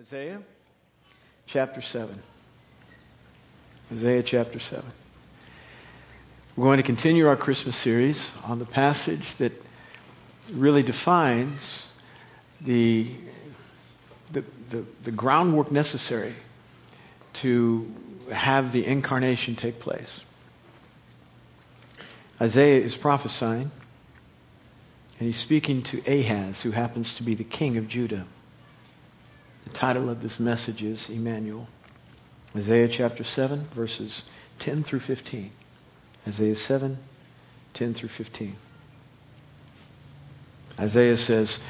Isaiah chapter 7. Isaiah chapter 7. We're going to continue our Christmas series on the passage that really defines the, the, the, the groundwork necessary to have the incarnation take place. Isaiah is prophesying, and he's speaking to Ahaz, who happens to be the king of Judah. The title of this message is Emmanuel. Isaiah chapter 7, verses 10 through 15. Isaiah 7, 10 through 15. Isaiah says,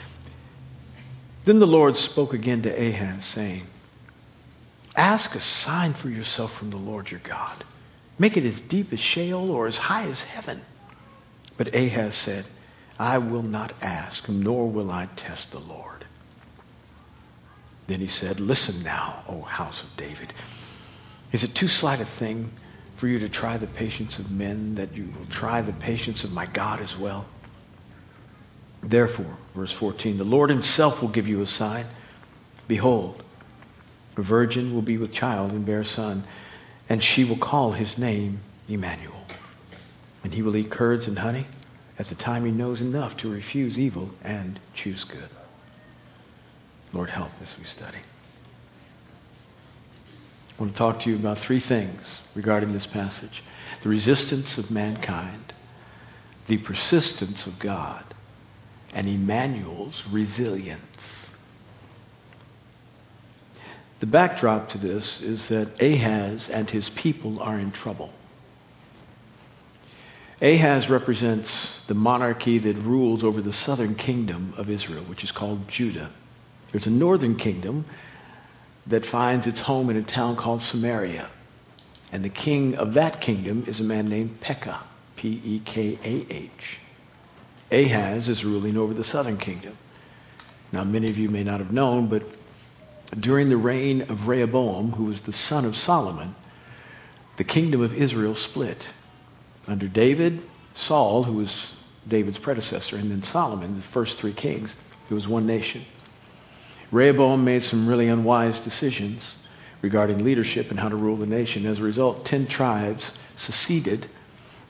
Then the Lord spoke again to Ahaz, saying, Ask a sign for yourself from the Lord your God. Make it as deep as Sheol or as high as heaven. But Ahaz said, I will not ask, nor will I test the Lord. Then he said, Listen now, O house of David. Is it too slight a thing for you to try the patience of men that you will try the patience of my God as well? Therefore, verse 14, the Lord himself will give you a sign. Behold, a virgin will be with child and bear a son, and she will call his name Emmanuel. And he will eat curds and honey at the time he knows enough to refuse evil and choose good. Lord, help as we study. I want to talk to you about three things regarding this passage the resistance of mankind, the persistence of God, and Emmanuel's resilience. The backdrop to this is that Ahaz and his people are in trouble. Ahaz represents the monarchy that rules over the southern kingdom of Israel, which is called Judah. There's a northern kingdom that finds its home in a town called Samaria. And the king of that kingdom is a man named Pekah, P E K A H. Ahaz is ruling over the southern kingdom. Now, many of you may not have known, but during the reign of Rehoboam, who was the son of Solomon, the kingdom of Israel split. Under David, Saul, who was David's predecessor, and then Solomon, the first three kings, it was one nation. Rehoboam made some really unwise decisions regarding leadership and how to rule the nation. As a result, 10 tribes seceded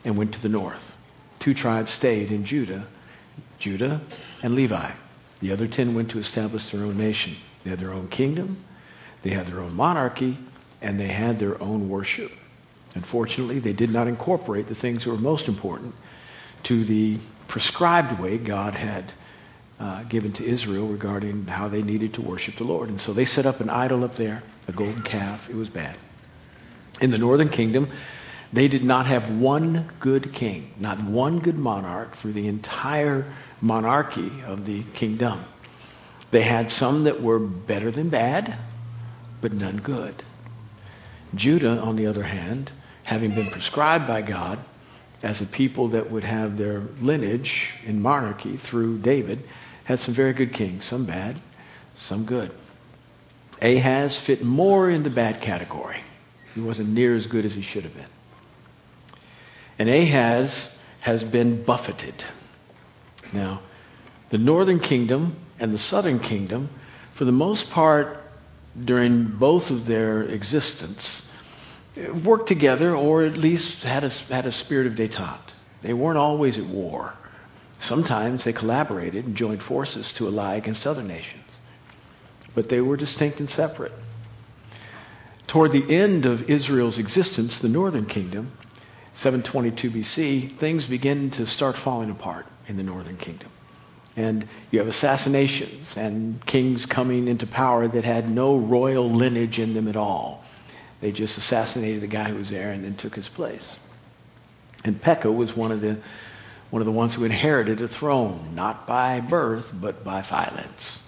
and went to the north. Two tribes stayed in Judah, Judah and Levi. The other 10 went to establish their own nation. They had their own kingdom, they had their own monarchy, and they had their own worship. Unfortunately, they did not incorporate the things that were most important to the prescribed way God had uh, given to Israel regarding how they needed to worship the Lord. And so they set up an idol up there, a golden calf. It was bad. In the northern kingdom, they did not have one good king, not one good monarch through the entire monarchy of the kingdom. They had some that were better than bad, but none good. Judah, on the other hand, having been prescribed by God as a people that would have their lineage in monarchy through David, had some very good kings, some bad, some good. Ahaz fit more in the bad category. He wasn't near as good as he should have been. And Ahaz has been buffeted. Now, the northern kingdom and the southern kingdom, for the most part, during both of their existence, worked together or at least had a, had a spirit of detente. They weren't always at war. Sometimes they collaborated and joined forces to ally against other nations, but they were distinct and separate. Toward the end of Israel's existence, the northern kingdom, 722 BC, things begin to start falling apart in the northern kingdom. And you have assassinations and kings coming into power that had no royal lineage in them at all. They just assassinated the guy who was there and then took his place. And Pekah was one of the one of the ones who inherited a throne, not by birth, but by violence.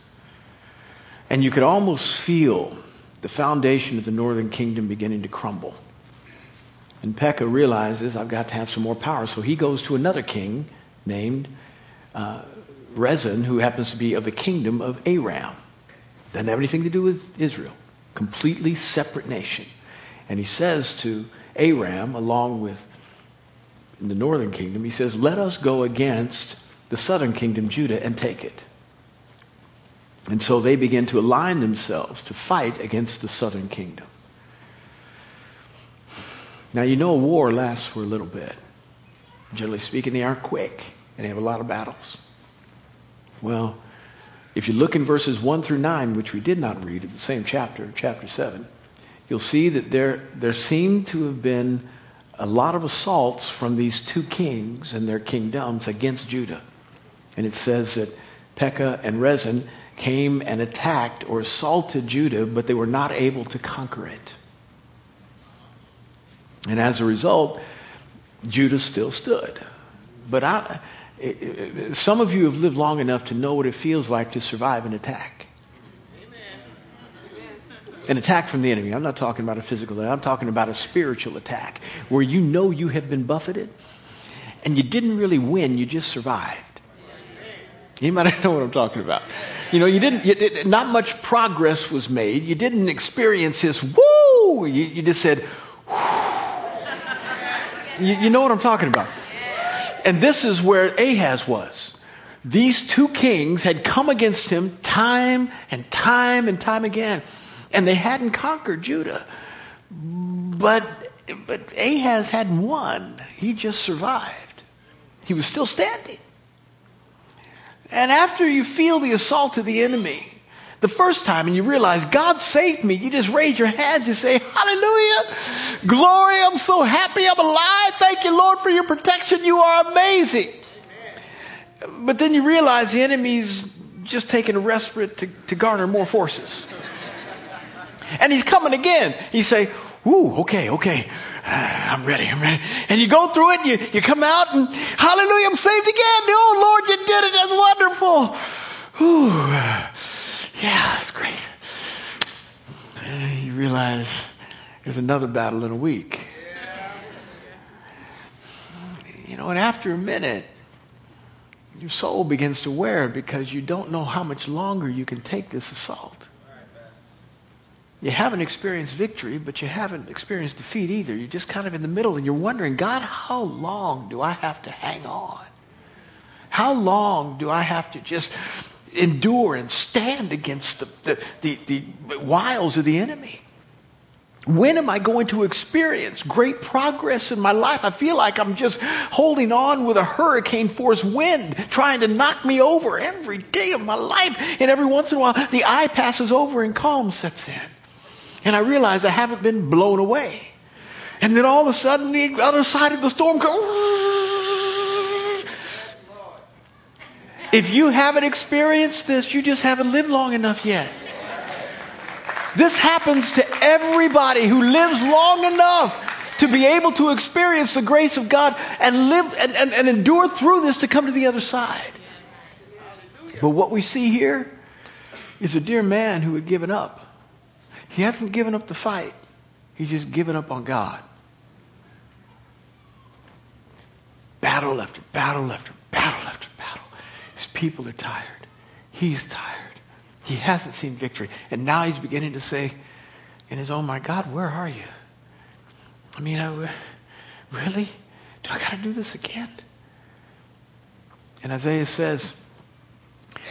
And you could almost feel the foundation of the northern kingdom beginning to crumble. And Pekah realizes, I've got to have some more power. So he goes to another king named uh, Rezin, who happens to be of the kingdom of Aram. Doesn't have anything to do with Israel. Completely separate nation. And he says to Aram, along with in the northern kingdom, he says, Let us go against the southern kingdom, Judah, and take it. And so they begin to align themselves to fight against the southern kingdom. Now, you know, war lasts for a little bit. Generally speaking, they aren't quick, and they have a lot of battles. Well, if you look in verses 1 through 9, which we did not read in the same chapter, chapter 7, you'll see that there, there seem to have been a lot of assaults from these two kings and their kingdoms against Judah. And it says that Pekah and Rezin came and attacked or assaulted Judah, but they were not able to conquer it. And as a result, Judah still stood. But I, some of you have lived long enough to know what it feels like to survive an attack. An attack from the enemy. I'm not talking about a physical attack. I'm talking about a spiritual attack where you know you have been buffeted and you didn't really win, you just survived. You might know what I'm talking about. You know, you didn't, you, not much progress was made. You didn't experience this, woo! You, you just said, you, you know what I'm talking about. And this is where Ahaz was. These two kings had come against him time and time and time again, and they hadn't conquered Judah. But, but Ahaz hadn't won, he just survived. He was still standing. And after you feel the assault of the enemy, the first time and you realize God saved me, you just raise your hands and say, Hallelujah, glory, I'm so happy I'm alive. Thank you, Lord, for your protection. You are amazing. But then you realize the enemy's just taking a respite to, to garner more forces. And he's coming again. You say, Ooh, okay, okay. Uh, I'm ready, I'm ready. And you go through it, and you, you come out, and hallelujah, I'm saved again. Oh, Lord, you did it. That's wonderful. Ooh. Yeah, it's great. And you realize there's another battle in a week. You know, and after a minute, your soul begins to wear because you don't know how much longer you can take this assault. You haven't experienced victory, but you haven't experienced defeat either. You're just kind of in the middle and you're wondering, God, how long do I have to hang on? How long do I have to just endure and stand against the, the, the, the wiles of the enemy? When am I going to experience great progress in my life? I feel like I'm just holding on with a hurricane force wind trying to knock me over every day of my life. And every once in a while, the eye passes over and calm sets in. And I realize I haven't been blown away. And then all of a sudden, the other side of the storm comes. If you haven't experienced this, you just haven't lived long enough yet. This happens to everybody who lives long enough to be able to experience the grace of God and live and, and, and endure through this to come to the other side. But what we see here is a dear man who had given up. He hasn't given up the fight, he's just given up on God. Battle after battle after battle after battle. his people are tired. He's tired. He hasn't seen victory. And now he's beginning to say in his own mind, God, where are you? I mean, I, really? Do I got to do this again? And Isaiah says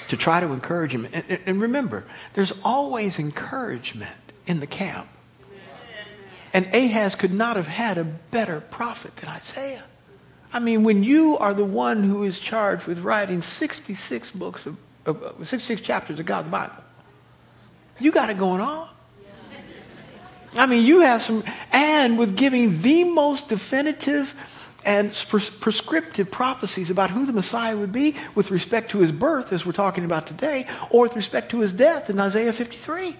to try to encourage him. And, and remember, there's always encouragement in the camp. And Ahaz could not have had a better prophet than Isaiah. I mean, when you are the one who is charged with writing 66 books of, of 66 chapters of God's Bible, you got it going on. I mean, you have some, and with giving the most definitive and pres- prescriptive prophecies about who the Messiah would be with respect to his birth, as we're talking about today, or with respect to his death in Isaiah 53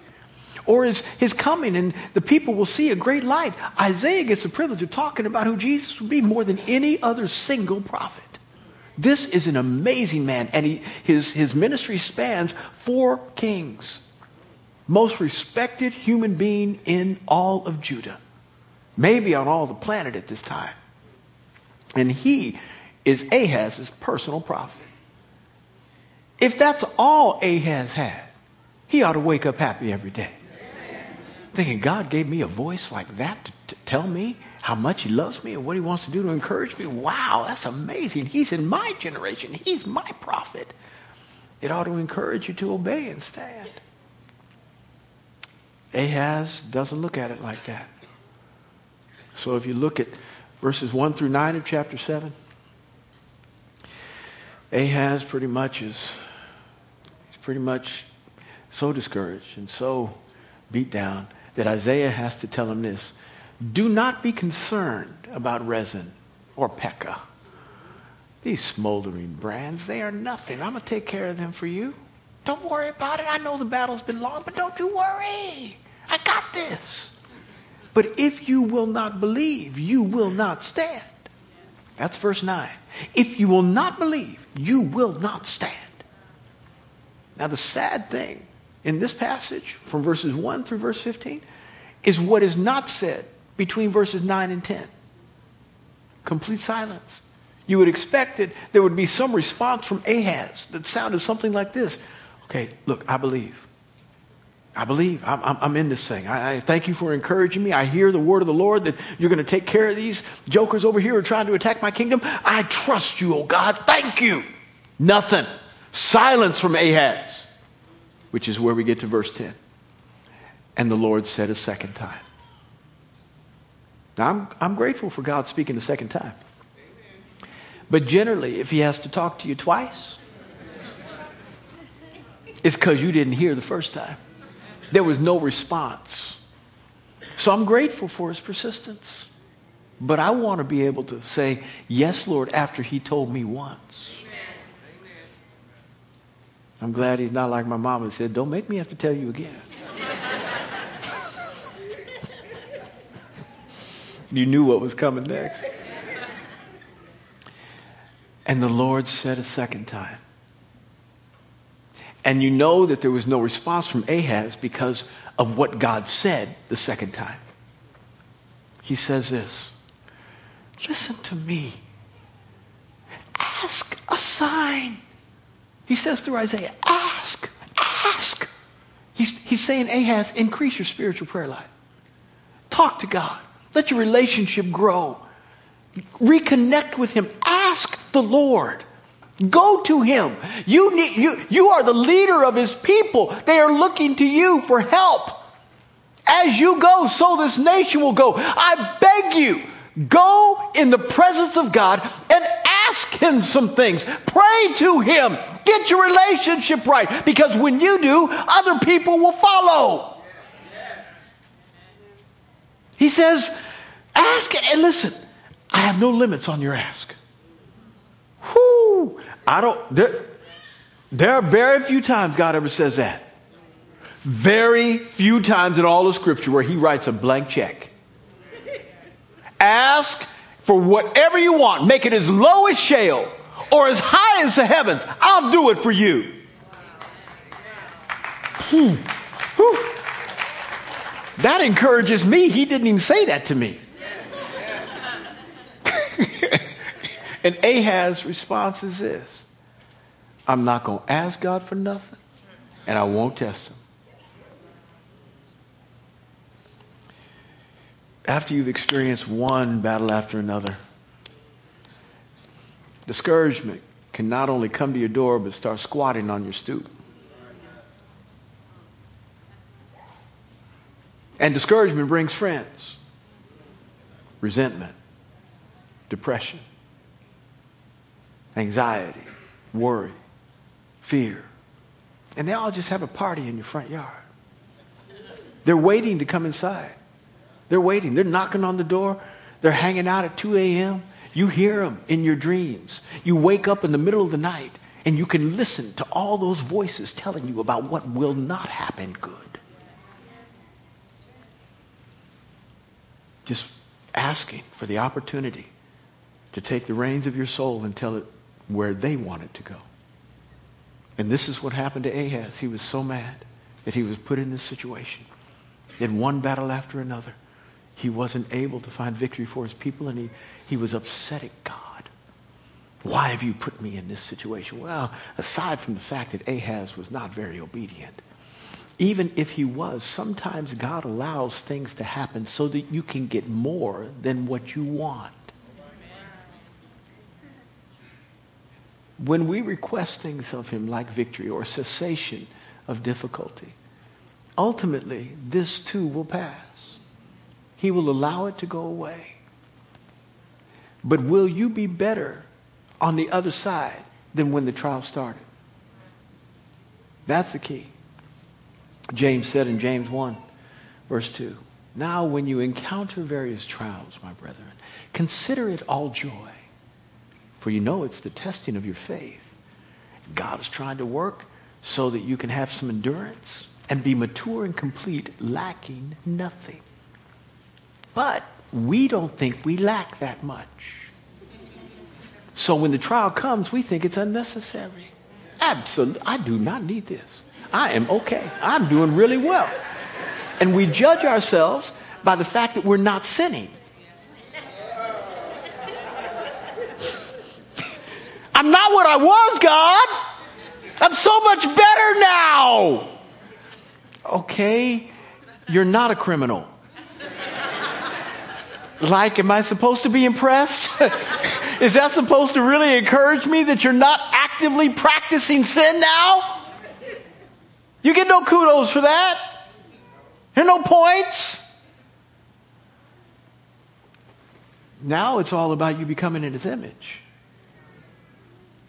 or his, his coming, and the people will see a great light. Isaiah gets the privilege of talking about who Jesus would be more than any other single prophet. This is an amazing man, and he, his, his ministry spans four kings. Most respected human being in all of Judah, maybe on all the planet at this time. And he is Ahaz's personal prophet. If that's all Ahaz had, he ought to wake up happy every day thinking, God gave me a voice like that to, to tell me how much He loves me and what He wants to do to encourage me. Wow, that's amazing. He's in my generation, He's my prophet. it ought to encourage you to obey and stand. Ahaz doesn't look at it like that. So if you look at verses 1 through 9 of chapter 7, Ahaz pretty much is he's pretty much so discouraged and so beat down that Isaiah has to tell him this. Do not be concerned about Rezin or Pekah. These smoldering brands, they are nothing. I'm going to take care of them for you. Don't worry about it. I know the battle's been long, but don't you worry. I got this. But if you will not believe, you will not stand. That's verse 9. If you will not believe, you will not stand. Now, the sad thing in this passage, from verses 1 through verse 15, is what is not said between verses 9 and 10. Complete silence. You would expect that there would be some response from Ahaz that sounded something like this Okay, look, I believe. I believe. I'm, I'm, I'm in this thing. I, I, thank you for encouraging me. I hear the word of the Lord that you're going to take care of these jokers over here who are trying to attack my kingdom. I trust you, oh God. Thank you. Nothing. Silence from Ahaz, which is where we get to verse 10. And the Lord said a second time. Now, I'm, I'm grateful for God speaking a second time. But generally, if He has to talk to you twice, it's because you didn't hear the first time. There was no response. So I'm grateful for his persistence. But I want to be able to say, Yes, Lord, after he told me once. I'm glad he's not like my mom and said, Don't make me have to tell you again. you knew what was coming next. And the Lord said a second time, and you know that there was no response from Ahaz because of what God said the second time. He says this Listen to me. Ask a sign. He says through Isaiah, Ask, ask. He's, he's saying, Ahaz, increase your spiritual prayer life. Talk to God. Let your relationship grow. Reconnect with Him. Ask the Lord. Go to him. You, need, you, you are the leader of his people. They are looking to you for help. As you go, so this nation will go. I beg you, go in the presence of God and ask him some things. Pray to him. Get your relationship right. Because when you do, other people will follow. He says, ask and listen, I have no limits on your ask. Whoo! I don't, there, there are very few times God ever says that. Very few times in all of Scripture where He writes a blank check. Ask for whatever you want, make it as low as Sheol or as high as the heavens. I'll do it for you. Hmm. That encourages me. He didn't even say that to me. And Ahaz's response is this I'm not going to ask God for nothing, and I won't test him. After you've experienced one battle after another, discouragement can not only come to your door, but start squatting on your stoop. And discouragement brings friends, resentment, depression anxiety, worry, fear. And they all just have a party in your front yard. They're waiting to come inside. They're waiting. They're knocking on the door. They're hanging out at 2 a.m. You hear them in your dreams. You wake up in the middle of the night and you can listen to all those voices telling you about what will not happen good. Just asking for the opportunity to take the reins of your soul and tell it where they want it to go. And this is what happened to Ahaz. He was so mad that he was put in this situation. In one battle after another, he wasn't able to find victory for his people, and he, he was upset at God. Why have you put me in this situation? Well, aside from the fact that Ahaz was not very obedient, even if he was, sometimes God allows things to happen so that you can get more than what you want. when we request things of him like victory or cessation of difficulty, ultimately this too will pass. He will allow it to go away. But will you be better on the other side than when the trial started? That's the key. James said in James 1, verse 2 Now, when you encounter various trials, my brethren, consider it all joy, for you know it's the testing of your faith. God is trying to work so that you can have some endurance and be mature and complete, lacking nothing. But we don't think we lack that much. So when the trial comes, we think it's unnecessary. Absolutely. I do not need this. I am okay. I'm doing really well. And we judge ourselves by the fact that we're not sinning. I'm not what I was, God. I'm so much better now. Okay, you're not a criminal. Like, am I supposed to be impressed? Is that supposed to really encourage me that you're not actively practicing sin now? You get no kudos for that. There are no points. Now it's all about you becoming in his image.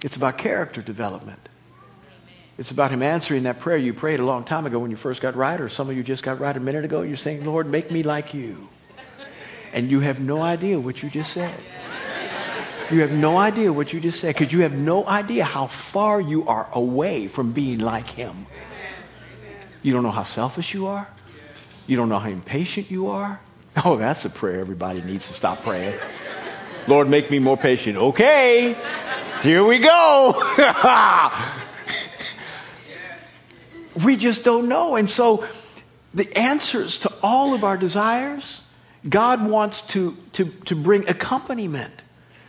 It's about character development. It's about him answering that prayer you prayed a long time ago when you first got right, or some of you just got right a minute ago. You're saying, Lord, make me like you. And you have no idea what you just said. You have no idea what you just said because you have no idea how far you are away from being like Him. You don't know how selfish you are. You don't know how impatient you are. Oh, that's a prayer everybody needs to stop praying. Lord, make me more patient. Okay, here we go. we just don't know. And so the answers to all of our desires, God wants to, to, to bring accompaniment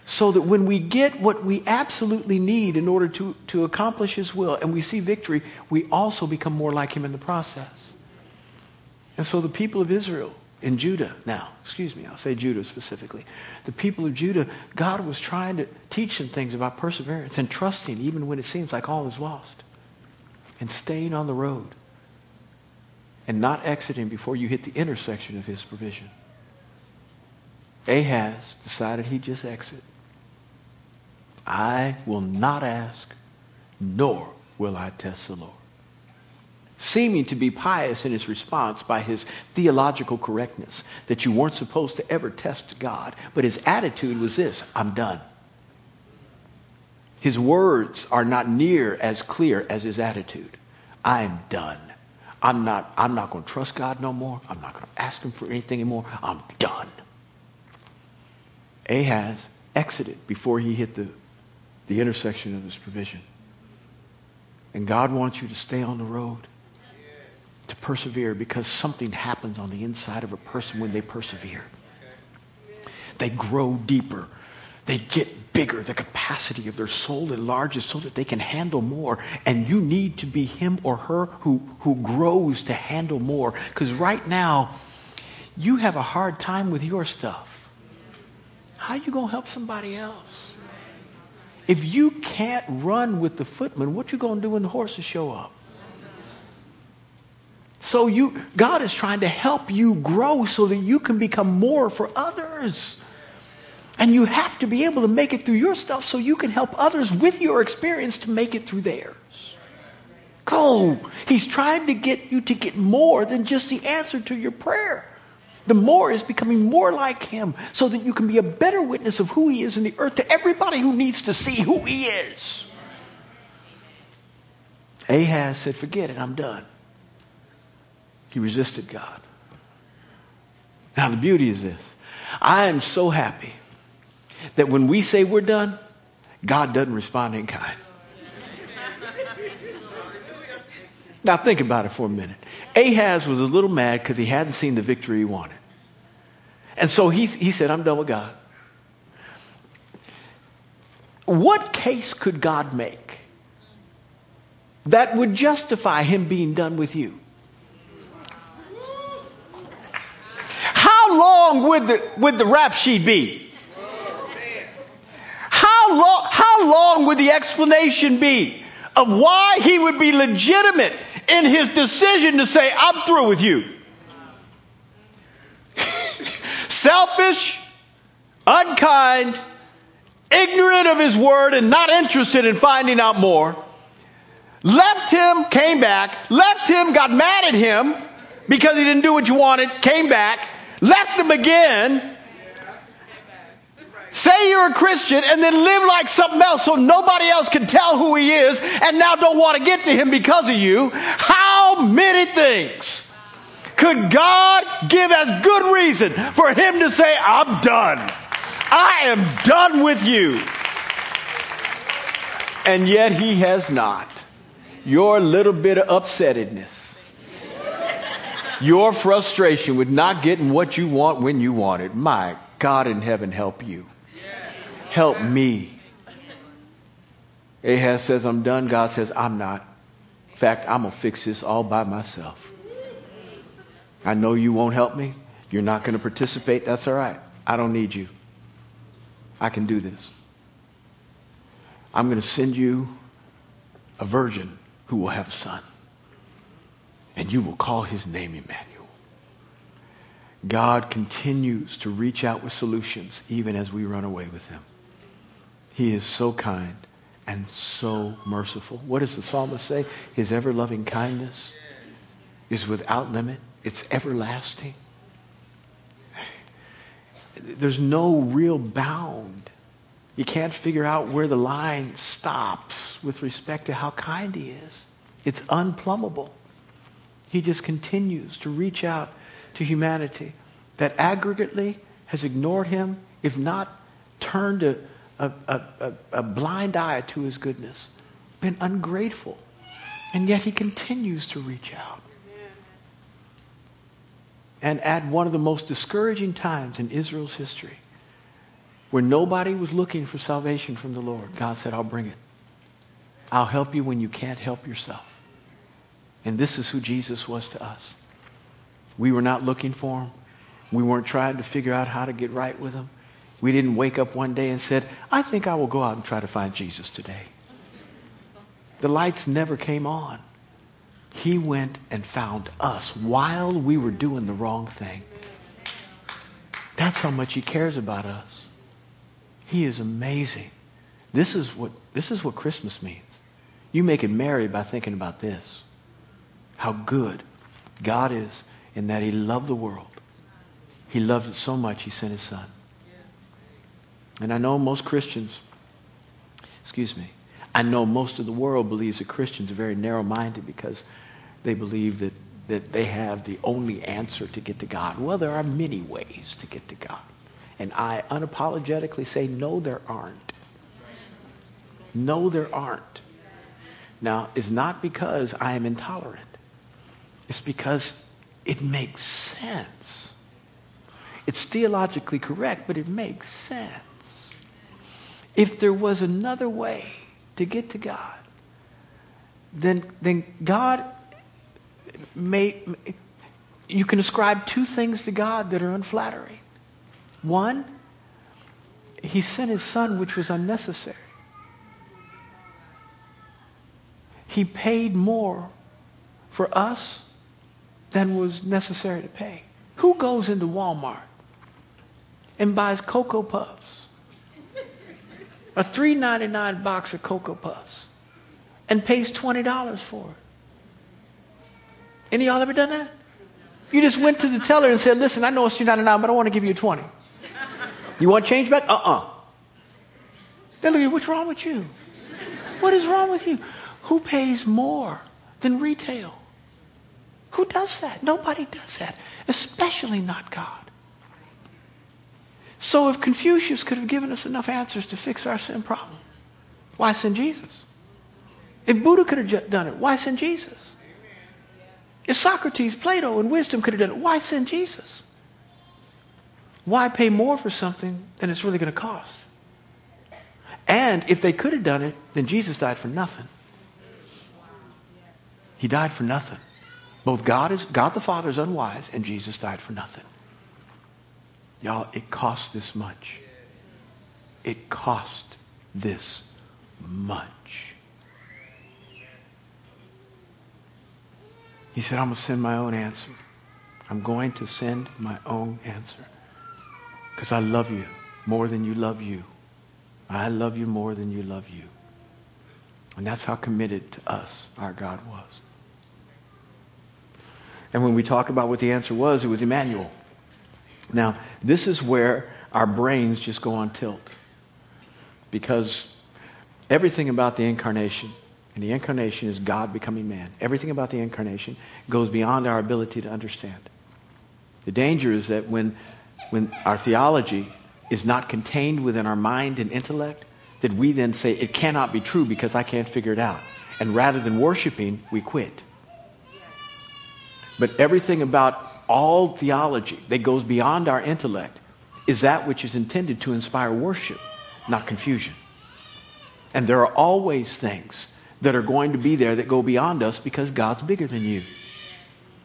so that when we get what we absolutely need in order to, to accomplish His will and we see victory, we also become more like Him in the process. And so the people of Israel in Judah now, excuse me, I'll say Judah specifically. The people of Judah, God was trying to teach them things about perseverance and trusting even when it seems like all is lost. And staying on the road and not exiting before you hit the intersection of his provision. Ahaz decided he'd just exit. I will not ask, nor will I test the Lord. Seeming to be pious in his response by his theological correctness, that you weren't supposed to ever test God. But his attitude was this I'm done. His words are not near as clear as his attitude. I am done. I'm not, I'm not going to trust God no more. I'm not going to ask him for anything anymore. I'm done. Ahaz exited before he hit the the intersection of his provision. And God wants you to stay on the road, to persevere, because something happens on the inside of a person when they persevere. They grow deeper, they get bigger. The capacity of their soul enlarges so that they can handle more. And you need to be him or her who, who grows to handle more. Because right now, you have a hard time with your stuff. How are you going to help somebody else? If you can't run with the footman, what you going to do when the horses show up? So you, God is trying to help you grow so that you can become more for others. And you have to be able to make it through your stuff so you can help others with your experience to make it through theirs. Go. He's trying to get you to get more than just the answer to your prayer. The more is becoming more like him so that you can be a better witness of who he is in the earth to everybody who needs to see who he is. Ahaz said, Forget it, I'm done. He resisted God. Now, the beauty is this I am so happy that when we say we're done, God doesn't respond in kind. Now, think about it for a minute. Ahaz was a little mad because he hadn't seen the victory he wanted. And so he, he said, I'm done with God. What case could God make that would justify him being done with you? How long would the, would the rap sheet be? How long, how how long would the explanation be of why he would be legitimate in his decision to say, I'm through with you? Selfish, unkind, ignorant of his word, and not interested in finding out more. Left him, came back, left him, got mad at him because he didn't do what you wanted, came back, left him again, say you're a Christian and then live like something else so nobody else can tell who he is and now don't want to get to him because of you. How many things could God give as good reason for him to say, I'm done? I am done with you. And yet he has not. Your little bit of upsettedness, your frustration with not getting what you want when you want it. My God in heaven, help you. Help me. Ahaz says, I'm done. God says, I'm not. In fact, I'm going to fix this all by myself. I know you won't help me. You're not going to participate. That's all right. I don't need you. I can do this. I'm going to send you a virgin who will have a son. And you will call his name Emmanuel. God continues to reach out with solutions even as we run away with him. He is so kind and so merciful. What does the psalmist say? His ever loving kindness is without limit, it's everlasting. There's no real bound. You can't figure out where the line stops with respect to how kind he is. It's unplumbable. He just continues to reach out to humanity that aggregately has ignored him, if not turned a a, a, a, blind eye to his goodness, been ungrateful, and yet he continues to reach out. And at one of the most discouraging times in Israel's history, where nobody was looking for salvation from the Lord, God said, I'll bring it. I'll help you when you can't help yourself. And this is who Jesus was to us. We were not looking for him. We weren't trying to figure out how to get right with him. We didn't wake up one day and said, I think I will go out and try to find Jesus today. The lights never came on. He went and found us while we were doing the wrong thing. That's how much he cares about us. He is amazing. This is what, this is what Christmas means. You make it merry by thinking about this. How good God is in that he loved the world. He loved it so much he sent his son. And I know most Christians, excuse me, I know most of the world believes that Christians are very narrow minded because they believe that, that they have the only answer to get to God. Well, there are many ways to get to God. And I unapologetically say, no, there aren't. No, there aren't. Now, it's not because I am intolerant, it's because it makes sense. It's theologically correct, but it makes sense. If there was another way to get to God, then, then God may, you can ascribe two things to God that are unflattering. One, he sent his son, which was unnecessary. He paid more for us than was necessary to pay. Who goes into Walmart and buys Cocoa Puffs a $3.99 box of Cocoa Puffs and pays $20 for it. Any of y'all ever done that? You just went to the teller and said, listen, I know it's $3.99, but I want to give you a 20. You want change back? Uh-uh. They look at you, what's wrong with you? What is wrong with you? Who pays more than retail? Who does that? Nobody does that, especially not God. So if Confucius could have given us enough answers to fix our sin problem, why send Jesus? If Buddha could have done it, why send Jesus? If Socrates, Plato, and wisdom could have done it, why send Jesus? Why pay more for something than it's really going to cost? And if they could have done it, then Jesus died for nothing. He died for nothing. Both God is God the Father is unwise, and Jesus died for nothing. Y'all, it cost this much. It cost this much. He said, I'm going to send my own answer. I'm going to send my own answer. Because I love you more than you love you. I love you more than you love you. And that's how committed to us our God was. And when we talk about what the answer was, it was Emmanuel. Now, this is where our brains just go on tilt. Because everything about the incarnation, and the incarnation is God becoming man, everything about the incarnation goes beyond our ability to understand. The danger is that when, when our theology is not contained within our mind and intellect, that we then say, it cannot be true because I can't figure it out. And rather than worshiping, we quit. But everything about all theology that goes beyond our intellect is that which is intended to inspire worship, not confusion. And there are always things that are going to be there that go beyond us because God's bigger than you.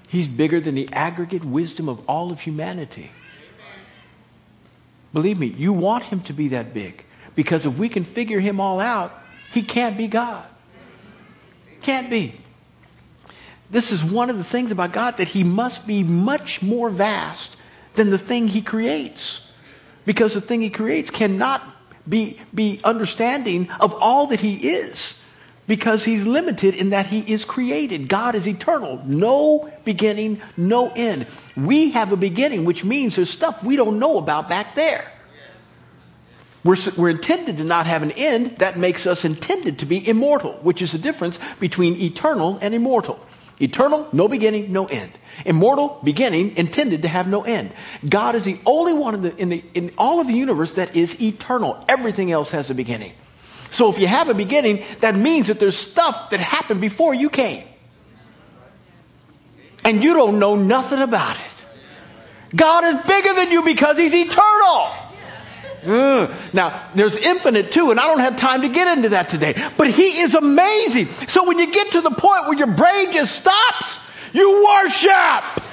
He's bigger than the aggregate wisdom of all of humanity. Believe me, you want him to be that big. Because if we can figure him all out, he can't be God. Can't be. This is one of the things about God that he must be much more vast than the thing he creates. Because the thing he creates cannot be, be understanding of all that he is because he's limited in that he is created. God is eternal, no beginning, no end. We have a beginning, which means there's stuff we don't know about back there. We're, we're intended to not have an end. That makes us intended to be immortal, which is the difference between eternal and immortal. Eternal, no beginning, no end. Immortal, beginning, intended to have no end. God is the only one in, the, in, the, in all of the universe that is eternal. Everything else has a beginning. So if you have a beginning, that means that there's stuff that happened before you came. And you don't know nothing about it. God is bigger than you because he's eternal. Uh, now, there's infinite too, and I don't have time to get into that today. But he is amazing. So when you get to the point where your brain just stops, you worship.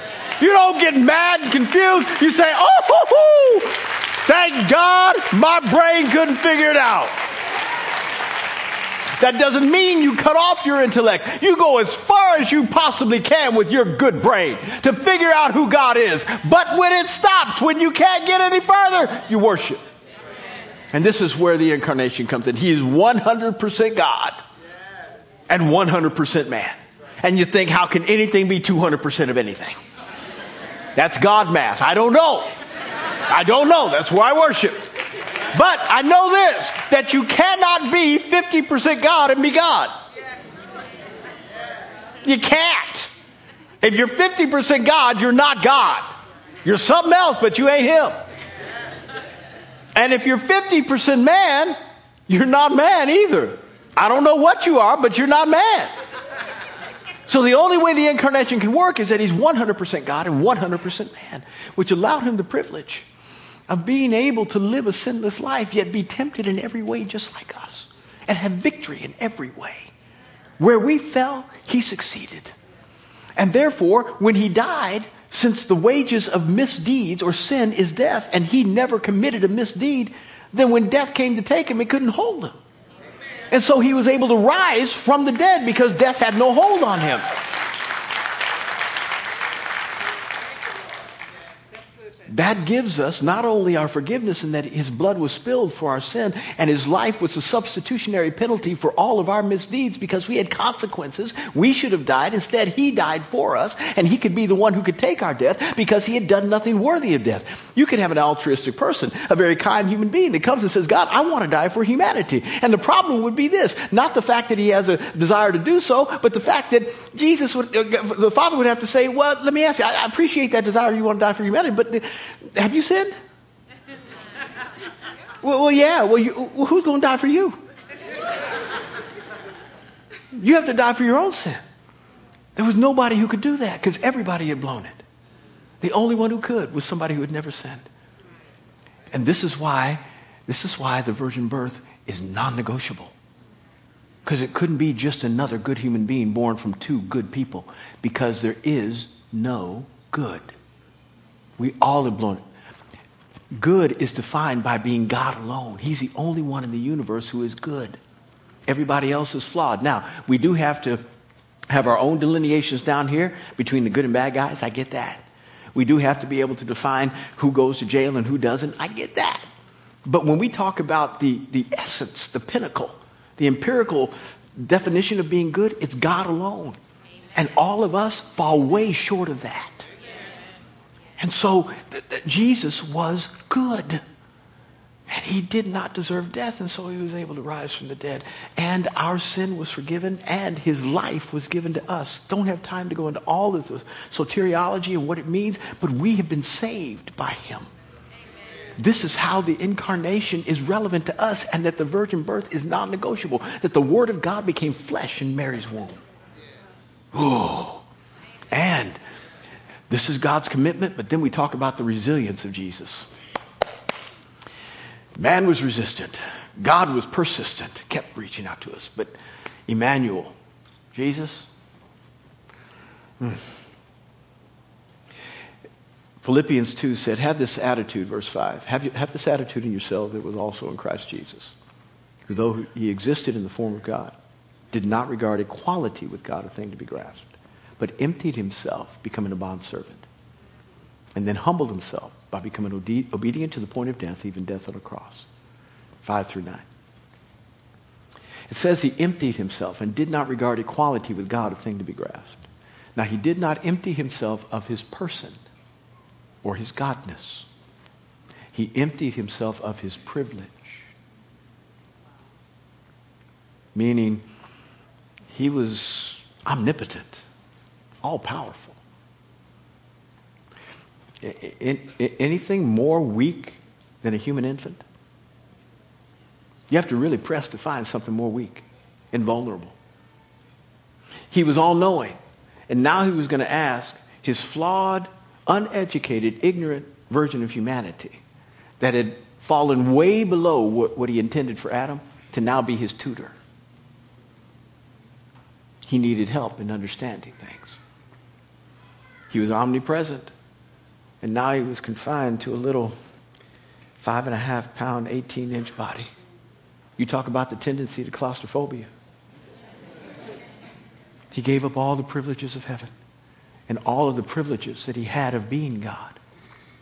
You don't get mad and confused. You say, oh, thank God my brain couldn't figure it out. That doesn't mean you cut off your intellect. You go as far as you possibly can with your good brain to figure out who God is. But when it stops, when you can't get any further, you worship. And this is where the incarnation comes in. He is 100% God and 100% man. And you think, how can anything be 200% of anything? That's God math. I don't know. I don't know. That's where I worship. But I know this that you cannot be 50% God and be God. You can't. If you're 50% God, you're not God. You're something else, but you ain't Him. And if you're 50% man, you're not man either. I don't know what you are, but you're not man. So the only way the incarnation can work is that he's 100% God and 100% man, which allowed him the privilege of being able to live a sinless life, yet be tempted in every way just like us, and have victory in every way. Where we fell, he succeeded. And therefore, when he died, since the wages of misdeeds or sin is death, and he never committed a misdeed, then when death came to take him, it couldn't hold him. And so he was able to rise from the dead because death had no hold on him. That gives us not only our forgiveness in that his blood was spilled for our sin and his life was a substitutionary penalty for all of our misdeeds because we had consequences. We should have died. Instead, he died for us and he could be the one who could take our death because he had done nothing worthy of death. You could have an altruistic person, a very kind human being that comes and says, God, I want to die for humanity. And the problem would be this, not the fact that he has a desire to do so, but the fact that Jesus would, uh, the Father would have to say, well, let me ask you, I appreciate that desire you want to die for humanity, but the, have you sinned? well, well, yeah. Well, you, well who's going to die for you? You have to die for your own sin. There was nobody who could do that because everybody had blown it. The only one who could was somebody who had never sinned. And this is why, this is why the virgin birth is non-negotiable. Because it couldn't be just another good human being born from two good people. Because there is no good. We all have blown it. Good is defined by being God alone. He's the only one in the universe who is good. Everybody else is flawed. Now, we do have to have our own delineations down here between the good and bad guys. I get that. We do have to be able to define who goes to jail and who doesn't. I get that. But when we talk about the, the essence, the pinnacle, the empirical definition of being good, it's God alone. And all of us fall way short of that. And so th- th- Jesus was good. And he did not deserve death, and so he was able to rise from the dead. And our sin was forgiven, and his life was given to us. Don't have time to go into all of the soteriology and what it means, but we have been saved by him. This is how the incarnation is relevant to us, and that the virgin birth is non negotiable, that the Word of God became flesh in Mary's womb. Oh, and this is God's commitment, but then we talk about the resilience of Jesus. Man was resistant. God was persistent, kept reaching out to us. But Emmanuel, Jesus, hmm. Philippians 2 said, Have this attitude, verse 5. Have, you, have this attitude in yourself that was also in Christ Jesus, who, though he existed in the form of God, did not regard equality with God a thing to be grasped, but emptied himself, becoming a bondservant, and then humbled himself by becoming obedient to the point of death, even death on a cross. 5 through 9. It says he emptied himself and did not regard equality with God a thing to be grasped. Now, he did not empty himself of his person or his godness. He emptied himself of his privilege. Meaning, he was omnipotent, all powerful. Anything more weak than a human infant? You have to really press to find something more weak and vulnerable. He was all knowing. And now he was going to ask his flawed, uneducated, ignorant version of humanity that had fallen way below what, what he intended for Adam to now be his tutor. He needed help in understanding things. He was omnipresent. And now he was confined to a little five and a half pound, 18 inch body. You talk about the tendency to claustrophobia. He gave up all the privileges of heaven and all of the privileges that he had of being God.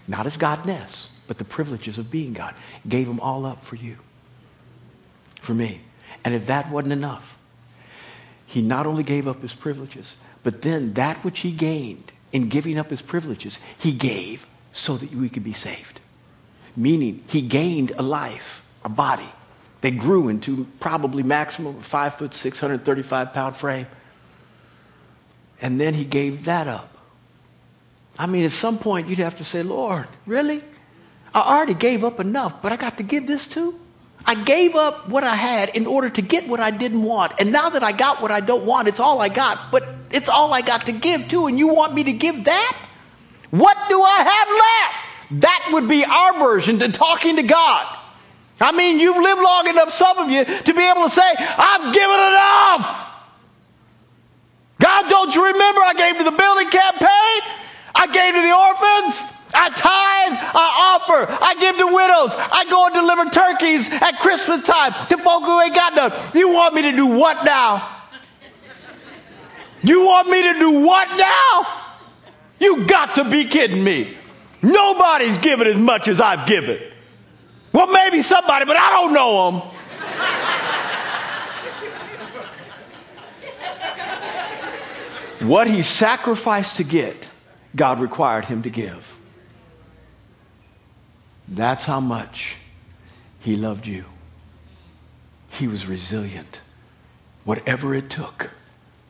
Not as godness, but the privileges of being God. Gave them all up for you, for me. And if that wasn't enough, he not only gave up his privileges, but then that which he gained in giving up his privileges, he gave so that we could be saved. Meaning, he gained a life, a body that grew into probably maximum five foot, 635 pound frame. And then he gave that up. I mean, at some point, you'd have to say, Lord, really? I already gave up enough, but I got to give this too? I gave up what I had in order to get what I didn't want. And now that I got what I don't want, it's all I got. But it's all I got to give too. And you want me to give that? What do I have left? That would be our version to talking to God. I mean, you've lived long enough, some of you, to be able to say, I've given enough. God, don't you remember I gave to the building campaign? I gave to the orphans. I tithe, I offer, I give to widows, I go and deliver turkeys at Christmas time to folk who ain't got none. You want me to do what now? You want me to do what now? You got to be kidding me. Nobody's given as much as I've given. Well, maybe somebody, but I don't know them. what he sacrificed to get, God required him to give. That's how much he loved you. He was resilient. Whatever it took,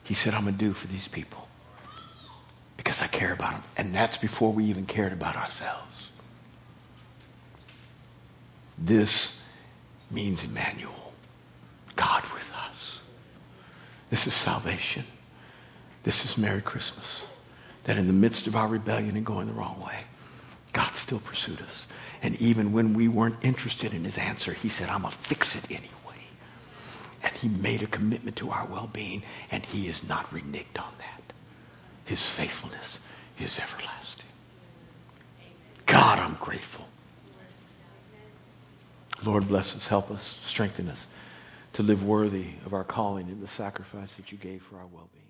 he said, I'm going to do for these people because I care about them. And that's before we even cared about ourselves. This means Emmanuel, God with us. This is salvation. This is Merry Christmas. That in the midst of our rebellion and going the wrong way, God still pursued us. And even when we weren't interested in his answer, he said, I'm going to fix it anyway. And he made a commitment to our well-being, and he is not reneged on that. His faithfulness is everlasting. God, I'm grateful. Lord, bless us, help us, strengthen us to live worthy of our calling and the sacrifice that you gave for our well being.